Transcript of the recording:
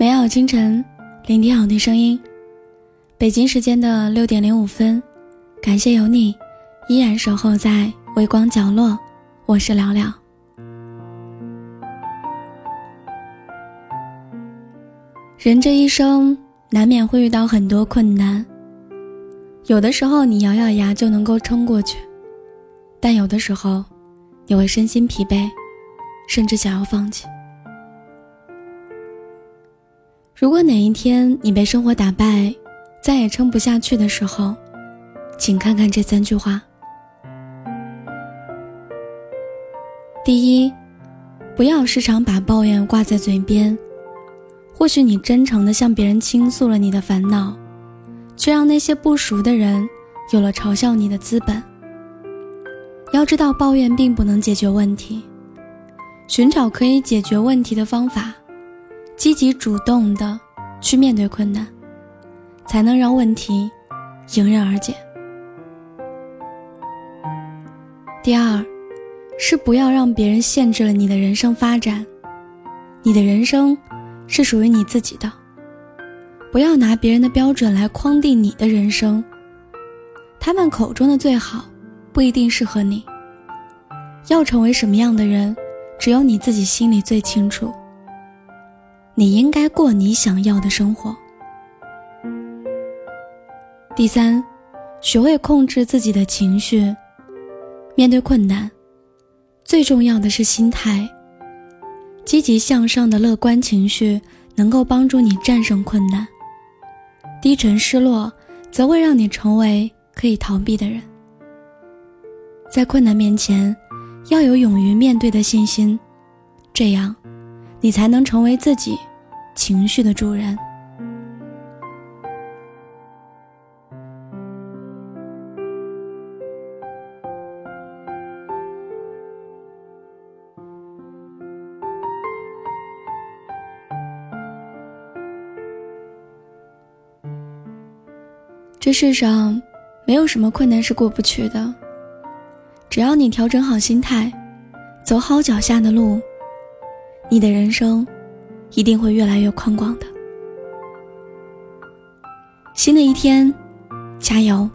美好清晨，聆听好听声音。北京时间的六点零五分，感谢有你，依然守候在微光角落。我是聊聊。人这一生难免会遇到很多困难，有的时候你咬咬牙就能够撑过去，但有的时候你会身心疲惫，甚至想要放弃。如果哪一天你被生活打败，再也撑不下去的时候，请看看这三句话。第一，不要时常把抱怨挂在嘴边。或许你真诚的向别人倾诉了你的烦恼，却让那些不熟的人有了嘲笑你的资本。要知道，抱怨并不能解决问题，寻找可以解决问题的方法。积极主动的去面对困难，才能让问题迎刃而解。第二，是不要让别人限制了你的人生发展。你的人生是属于你自己的，不要拿别人的标准来框定你的人生。他们口中的最好，不一定适合你。要成为什么样的人，只有你自己心里最清楚。你应该过你想要的生活。第三，学会控制自己的情绪。面对困难，最重要的是心态。积极向上的乐观情绪能够帮助你战胜困难，低沉失落则会让你成为可以逃避的人。在困难面前，要有勇于面对的信心，这样，你才能成为自己。情绪的主人。这世上没有什么困难是过不去的，只要你调整好心态，走好脚下的路，你的人生。一定会越来越宽广的。新的一天，加油！